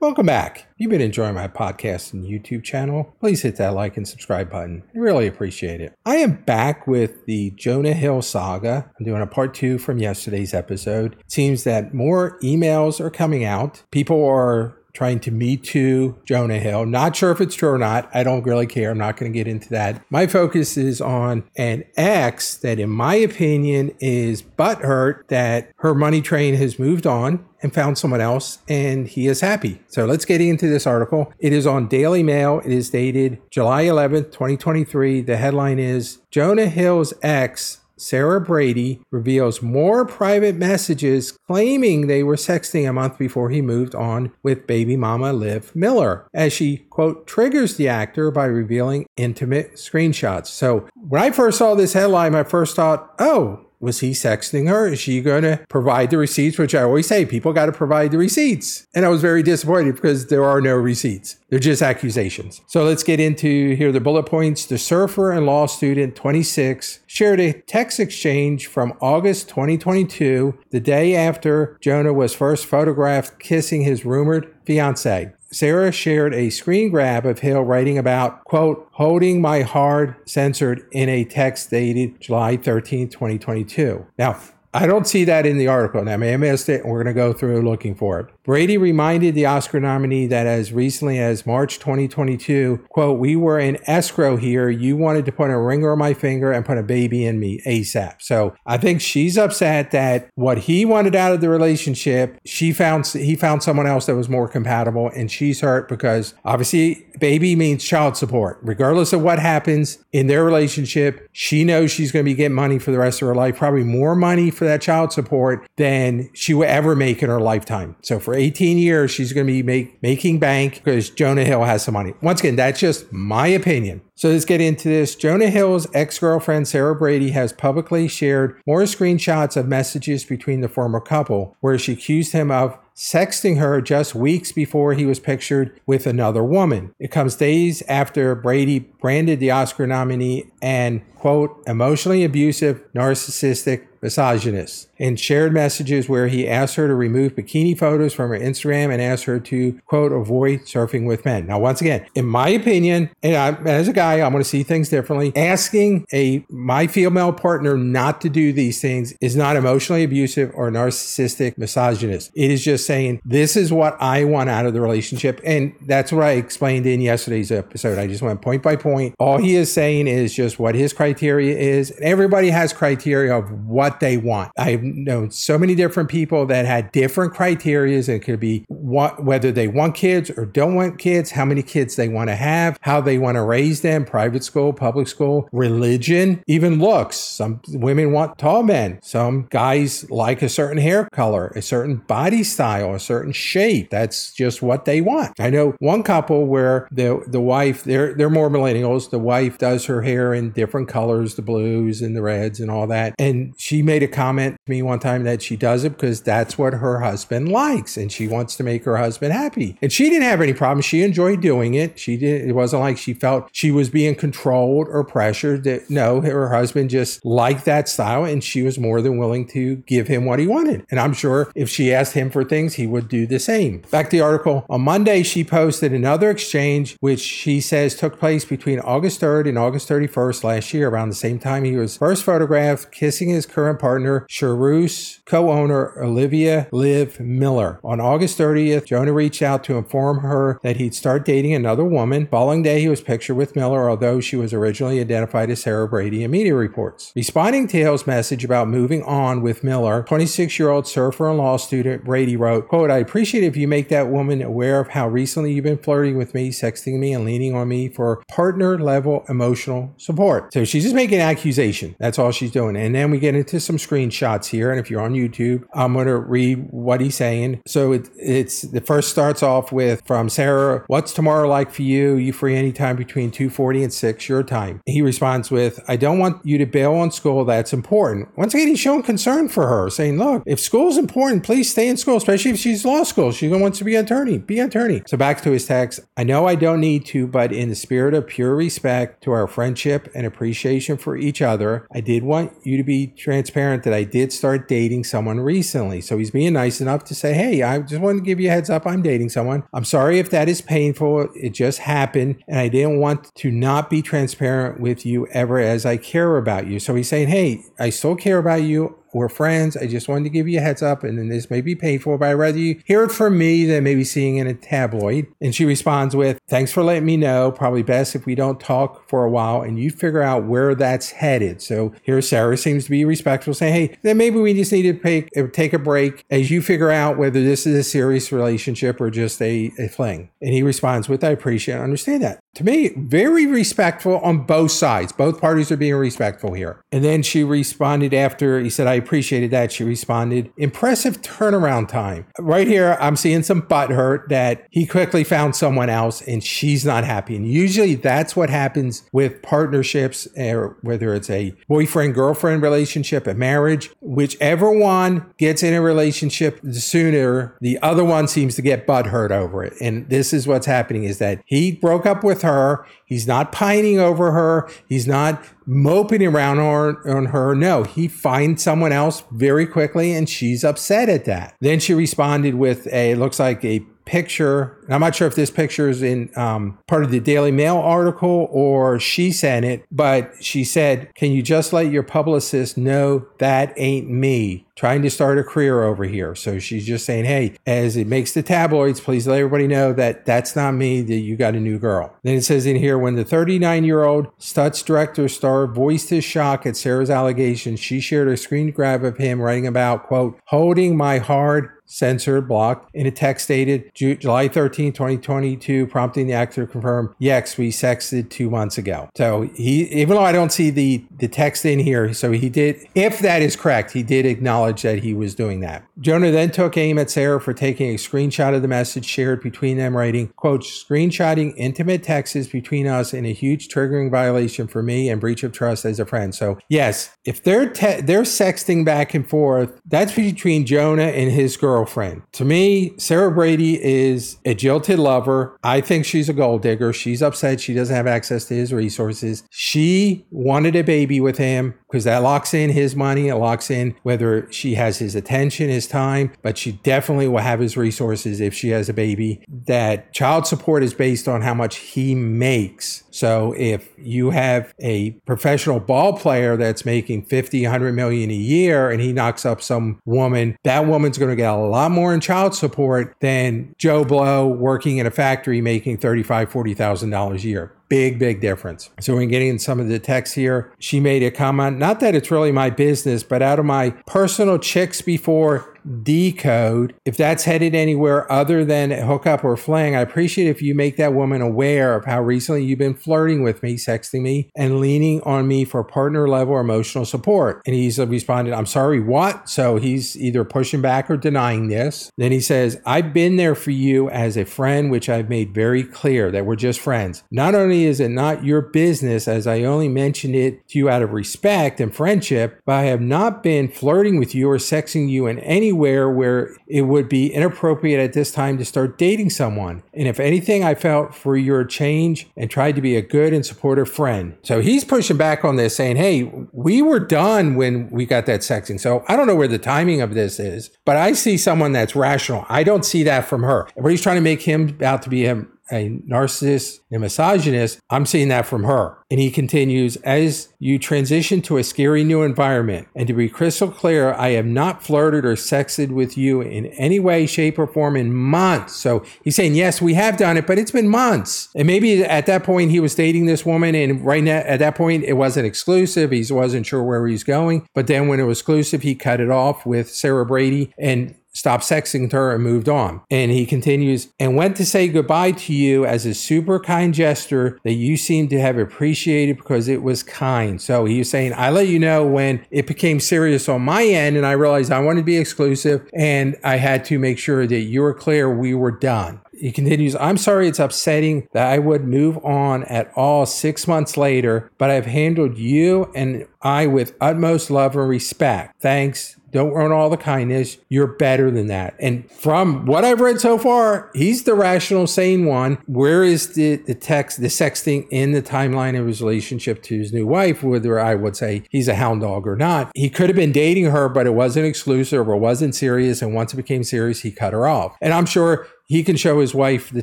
Welcome back. If you've been enjoying my podcast and YouTube channel, please hit that like and subscribe button. I really appreciate it. I am back with the Jonah Hill saga. I'm doing a part two from yesterday's episode. It seems that more emails are coming out. People are trying to me too Jonah Hill. Not sure if it's true or not. I don't really care. I'm not going to get into that. My focus is on an ex that, in my opinion, is butthurt that her money train has moved on and found someone else and he is happy. So let's get into this article. It is on Daily Mail. It is dated July 11th, 2023. The headline is Jonah Hill's ex Sarah Brady reveals more private messages claiming they were sexting a month before he moved on with baby mama Liv Millar, as she, quote, triggers the actor by revealing intimate screenshots. So when I first saw this headline, my first thought, oh, was he sexting her? Is she going to provide the receipts? Which I always say, people got to provide the receipts. And I was very disappointed because there are no receipts. They're just accusations. So let's get into here the bullet points. The surfer and law student, 26, shared a text exchange from August 2022, the day after Jonah was first photographed kissing his rumored fiance. Sarah shared a screen grab of Hill writing about, quote, holding my heart censored in a text dated July 13, 2022. Now, I don't see that in the article. Now, I may have missed it, and we're going to go through looking for it. Brady reminded the Oscar nominee that as recently as March 2022, quote, we were in escrow here. You wanted to put a ring on my finger and put a baby in me ASAP. So I think she's upset that what he wanted out of the relationship, she found, he found someone else that was more compatible, and she's hurt because obviously baby means child support. Regardless of what happens in their relationship, she knows she's going to be getting money for the rest of her life, probably more money for that child support than she will ever make in her lifetime. So for 18 years, she's going to be make, making bank because Jonah Hill has some money. Once again, that's just my opinion. So let's get into this. Jonah Hill's ex girlfriend, Sarah Brady, has publicly shared more screenshots of messages between the former couple where she accused him of sexting her just weeks before he was pictured with another woman. It comes days after Brady branded the Oscar nominee and, quote, emotionally abusive, narcissistic, misogynist and shared messages where he asked her to remove bikini photos from her Instagram and asked her to, quote, avoid surfing with men. Now, once again, in my opinion, and I, as a guy, I'm going to see things differently. Asking a my female partner not to do these things is not emotionally abusive or narcissistic misogynist. It is just saying, this is what I want out of the relationship. And that's what I explained in yesterday's episode. I just went point by point. All he is saying is just what his criteria is. Everybody has criteria of what they want. I've known so many different people that had different criterias. It could be what, whether they want kids or don't want kids, how many kids they want to have, how they want to raise them, private school, public school, religion, even looks. Some women want tall men. Some guys like a certain hair color, a certain body style, a certain shape. That's just what they want. I know one couple where the the wife, they're they're more millennials. The wife does her hair in different colors, the blues and the reds and all that. And she made a comment to me one time that she does it because that's what her husband likes and she wants to make her husband happy. And she didn't have any problem. She enjoyed doing it. She didn't, it wasn't like she felt she was being controlled or pressured. That no, her husband just liked that style and she was more than willing to give him what he wanted. And I'm sure if she asked him for things, he would do the same. Back to the article. On Monday, she posted another exchange which she says took place between August 3rd and August 31st last year, around the same time he was first photographed kissing his current partner, Charus co-owner Olivia Liv Millar. On August 30th, Jonah reached out to inform her that he'd start dating another woman. Following day, he was pictured with Millar, although she was originally identified as Sarah Brady in media reports. Responding to Hill's message about moving on with Millar, 26-year-old surfer and law student Brady wrote, quote, I appreciate if you make that woman aware of how recently you've been flirting with me, sexting me, and leaning on me for partner level emotional support. So she's just making an accusation. That's all she's doing. And then we get into some screenshots here. And if you're on YouTube, I'm going to read what he's saying. So it, it's the first starts off with from Sarah, what's tomorrow like for you? You free anytime between 2.40 and 6 your time. He responds with, I don't want you to bail on school. That's important. Once again, he's showing concern for her, saying, look, if school's important, please stay in school, especially if she's law school. She wants to be an attorney. Be an attorney. So back to his text. I know I don't need to, but in the spirit of pure respect to our friendship and appreciation for each other, I did want you to be transparent that I did start dating someone recently. So he's being nice enough to say, Hey, I just wanted to give you a heads up. I'm dating someone. I'm sorry if that is painful. It just happened. And I didn't want to not be transparent with you ever as I care about you. So he's saying, Hey, I still care about you we're friends. I just wanted to give you a heads up, and then this may be painful, but I'd rather you hear it from me than maybe seeing in a tabloid. And she responds with, Thanks for letting me know. Probably best if we don't talk for a while and you figure out where that's headed. So here Sarah seems to be respectful, saying, Hey, then maybe we just need to take, uh, take a break as you figure out whether this is a serious relationship or just a, a fling. And he responds with, I appreciate and understand that. To me, very respectful on both sides. Both parties are being respectful here. And then she responded after he said, I appreciated that. She responded, impressive turnaround time. Right here, I'm seeing some butt hurt that he quickly found someone else and she's not happy. And usually that's what happens with partnerships, or whether it's a boyfriend girlfriend relationship, a marriage, whichever one gets in a relationship the sooner, the other one seems to get butt hurt over it. And this is what's happening is that he broke up with her. He's not pining over her. He's not moping around on, on her. No, he finds someone else very quickly and she's upset at that. Then she responded with a, looks like a picture. I'm not sure if this picture is in um, part of the Daily Mail article or she sent it, but she said, Can you just let your publicist know that ain't me? Trying to start a career over here. So she's just saying, Hey, as it makes the tabloids, please let everybody know that that's not me, that you got a new girl. Then it says in here, when the 39 year old Stutz director star voiced his shock at Sarah's allegations, she shared a screen grab of him writing about, quote, holding my hard censored, blocked in a text dated July 13, 2022, prompting the actor to confirm, yes, we sexted two months ago. So he, even though I don't see the, the text in here, so he did, if that is correct, he did acknowledge that he was doing that. Jonah then took aim at Sarah for taking a screenshot of the message shared between them, writing, quote, screenshotting intimate texts between us in a huge triggering violation for me and breach of trust as a friend. So yes, if they're, te- they're sexting back and forth, that's between Jonah and his girlfriend. To me, Sarah Brady is a jilted lover. I think she's a gold digger. She's upset she doesn't have access to his resources. She wanted a baby with him because that locks in his money. It locks in whether she has his attention, his time, but she definitely will have his resources if she has a baby. That child support is based on how much he makes. So if you have a professional ball player that's making 50, 100 million a year and he knocks up some woman, that woman's going to get a lot more in child support than Joe Blow working in a factory making $35, $40,000 a year big, big difference. So we're getting some of the text here, she made a comment, not that it's really my business, but out of my personal chicks before decode. If that's headed anywhere other than hookup or fling, I appreciate if you make that woman aware of how recently you've been flirting with me, sexting me, and leaning on me for partner level emotional support. And he's responded, I'm sorry, what? So he's either pushing back or denying this. Then he says, I've been there for you as a friend, which I've made very clear that we're just friends. Not only is it not your business, as I only mentioned it to you out of respect and friendship, but I have not been flirting with you or sexing you in any anywhere where it would be inappropriate at this time to start dating someone. And if anything, I felt for your change and tried to be a good and supportive friend. So he's pushing back on this, saying, Hey, we were done when we got that sexing. So I don't know where the timing of this is, but I see someone that's rational. I don't see that from her. Everybody's trying to make him out to be him a narcissist and misogynist, I'm seeing that from her. And he continues, as you transition to a scary new environment, and to be crystal clear, I have not flirted or sexted with you in any way, shape, or form in months. So he's saying, yes, we have done it, but it's been months. And maybe at that point he was dating this woman, and right now at that point it wasn't exclusive. He wasn't sure where he's going. But then when it was exclusive, he cut it off with Sarah Brady. And stopped sexting her and moved on. And he continues, and went to say goodbye to you as a super kind gesture that you seem to have appreciated because it was kind. So he was saying, I let you know when it became serious on my end and I realized I wanted to be exclusive and I had to make sure that you were clear we were done. He continues, I'm sorry it's upsetting that I would move on at all six months later, but I've handled you and I with utmost love and respect. Thanks. Don't run all the kindness. You're better than that. And from what I've read so far, he's the rational, sane one. Where is the, the text, the sexting in the timeline of his relationship to his new wife, whether I would say he's a hound dog or not? He could have been dating her, but it wasn't exclusive or wasn't serious. And once it became serious, he cut her off. And I'm sure he can show his wife the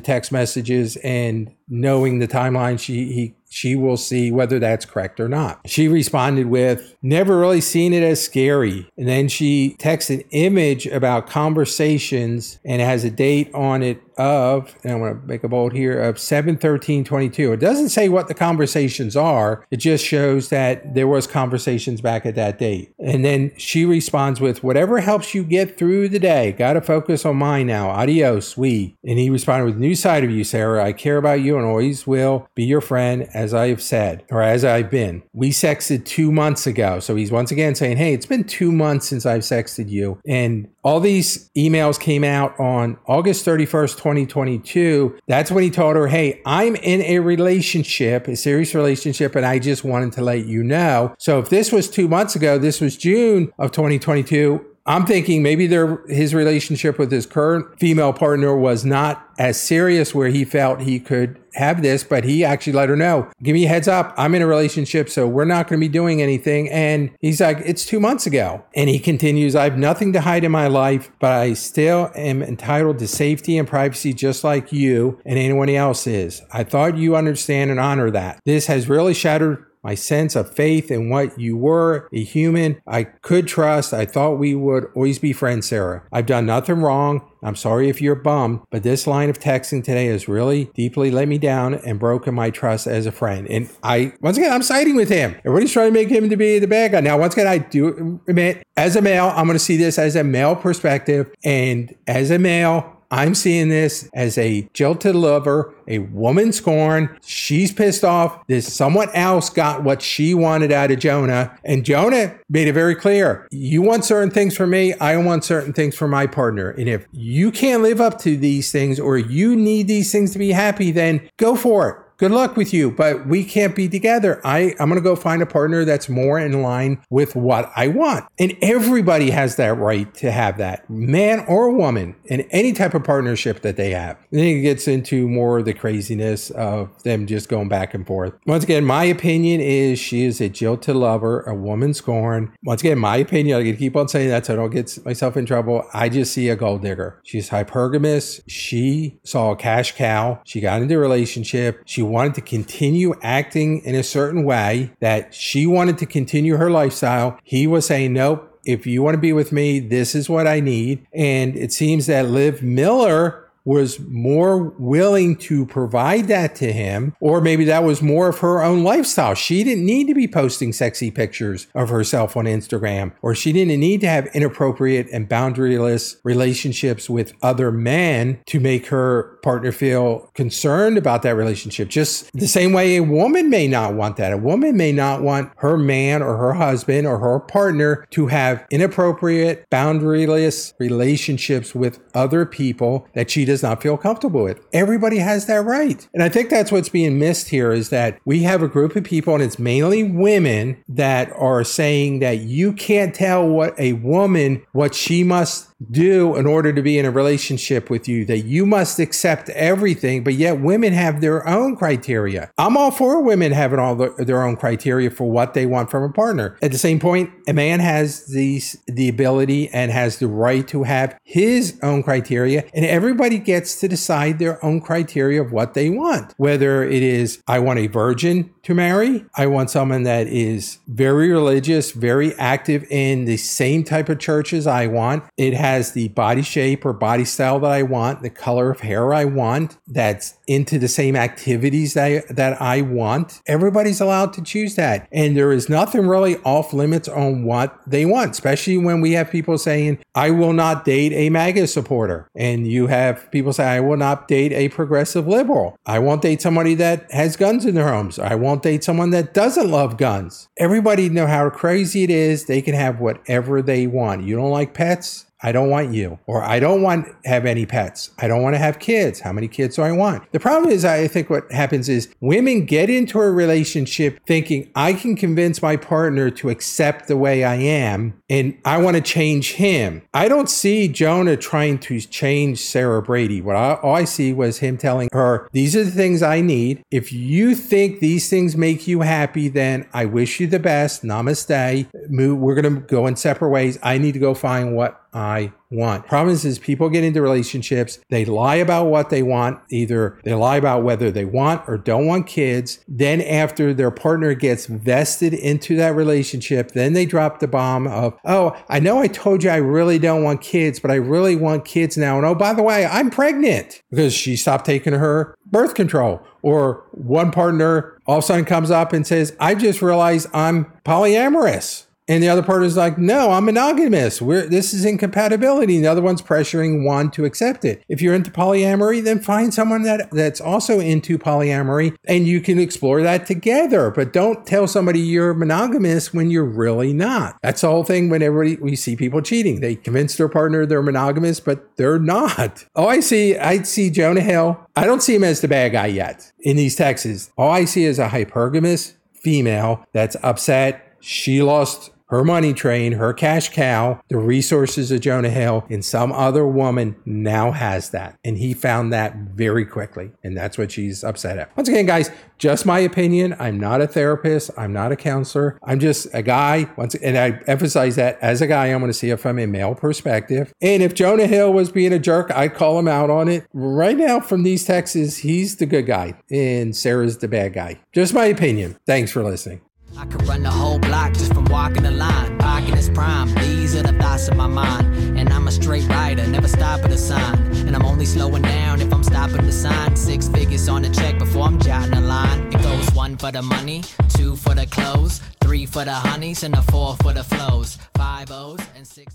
text messages and knowing the timeline she he she will see whether that's correct or not. She responded with, never really seen it as scary. And then she texts an image about conversations and has a date on it of, and I want to make a bold here, of 71322. It doesn't say what the conversations are. It just shows that there was conversations back at that date. And then she responds with, whatever helps you get through the day. Got to focus on mine now. Adios, we. And he responded with, new side of you, Sarah. I care about you and always will be your friend as I have said, or as I've been. We sexted two months ago. So he's once again saying, Hey, it's been two months since I've sexted you. And all these emails came out on August 31st, 2022. That's when he told her, Hey, I'm in a relationship, a serious relationship, and I just wanted to let you know. So if this was two months ago, this was June of 2022. I'm thinking maybe their his relationship with his current female partner was not as serious where he felt he could have this, but he actually let her know, give me a heads up. I'm in a relationship, so we're not going to be doing anything. And he's like, it's two months ago. And he continues, I have nothing to hide in my life, but I still am entitled to safety and privacy just like you and anyone else is. I thought you understand and honor that. This has really shattered my sense of faith in what you were, a human I could trust. I thought we would always be friends, Sarah. I've done nothing wrong. I'm sorry if you're bummed, but this line of texting today has really deeply let me down and broken my trust as a friend. And I, once again, I'm siding with him. Everybody's trying to make him to be the bad guy. Now, once again, I do admit, as a male, I'm going to see this as a male perspective. And as a male, I'm seeing this as a jilted lover, a woman scorned. She's pissed off. This someone else got what she wanted out of Jonah. And Jonah made it very clear. You want certain things from me. I want certain things from my partner. And if you can't live up to these things or you need these things to be happy, then go for it good luck with you, but we can't be together. I, I'm going to go find a partner that's more in line with what I want. And everybody has that right to have that, man or woman, in any type of partnership that they have. And then it gets into more of the craziness of them just going back and forth. Once again, my opinion is she is a jilted lover, a woman scorn. Once again, my opinion, I can keep on saying that so I don't get myself in trouble. I just see a gold digger. She's hypergamous. She saw a cash cow. She got into a relationship. She wanted to continue acting in a certain way, that she wanted to continue her lifestyle. He was saying, nope. If you want to be with me, this is what I need. And it seems that Liv Millar was more willing to provide that to him, or maybe that was more of her own lifestyle. She didn't need to be posting sexy pictures of herself on Instagram, or she didn't need to have inappropriate and boundaryless relationships with other men to make her partner feel concerned about that relationship. Just the same way a woman may not want that. A woman may not want her man or her husband or her partner to have inappropriate, boundaryless relationships with other people that she does does not feel comfortable with. Everybody has that right. And I think that's what's being missed here is that we have a group of people, and it's mainly women, that are saying that you can't tell what a woman, what she must do in order to be in a relationship with you, that you must accept everything, but yet women have their own criteria. I'm all for women having all the, their own criteria for what they want from a partner. At the same point, a man has these, the ability and has the right to have his own criteria, and everybody gets to decide their own criteria of what they want. Whether it is, I want a virgin to marry, I want someone that is very religious, very active in the same type of church as I want. It has the body shape or body style that I want, the color of hair I want, that's into the same activities that I, that I want. Everybody's allowed to choose that. And there is nothing really off limits on what they want, especially when we have people saying, I will not date a MAGA supporter. And you have people say, I will not date a progressive liberal. I won't date somebody that has guns in their homes. I won't date someone that doesn't love guns. Everybody know how crazy it is. They can have whatever they want. You don't like pets? I don't want you. Or I don't want have any pets. I don't want to have kids. How many kids do I want? The problem is I think what happens is women get into a relationship thinking I can convince my partner to accept the way I am and I want to change him. I don't see Jonah trying to change Sarah Brady. What I, all I see was him telling her, these are the things I need. If you think these things make you happy, then I wish you the best. Namaste. We're going to go in separate ways. I need to go find what I want. Problem is, is people get into relationships, they lie about what they want. Either they lie about whether they want or don't want kids. Then after their partner gets vested into that relationship, then they drop the bomb of, oh, I know I told you I really don't want kids, but I really want kids now. And oh, by the way, I'm pregnant because she stopped taking her birth control. Or one partner all of a sudden comes up and says, I just realized I'm polyamorous. And the other part is like, no, I'm monogamous. We're, this is incompatibility. And the other one's pressuring one to accept it. If you're into polyamory, then find someone that, that's also into polyamory and you can explore that together. But don't tell somebody you're monogamous when you're really not. That's the whole thing when everybody, we see people cheating. They convince their partner they're monogamous, but they're not. Oh, I see, I see Jonah Hill. I don't see him as the bad guy yet in these texts. All I see is a hypergamous female that's upset. She lost her money train, her cash cow, the resources of Jonah Hill, and some other woman now has that. And he found that very quickly. And that's what she's upset at. Once again, guys, just my opinion. I'm not a therapist. I'm not a counselor. I'm just a guy. Once and I emphasize that as a guy, I'm going to see it from a male perspective. And if Jonah Hill was being a jerk, I'd call him out on it. Right now, from these texts, he's the good guy and Sarah's the bad guy. Just my opinion. Thanks for listening. I could run the whole block just from walking the line. Parking is prime, these are the thoughts of my mind. And I'm a straight rider, never stop at a sign. And I'm only slowing down if I'm stopping the sign. Six figures on the check before I'm jotting the line. It goes one for the money, two for the clothes, three for the honeys, and a four for the flows. Five O's and six.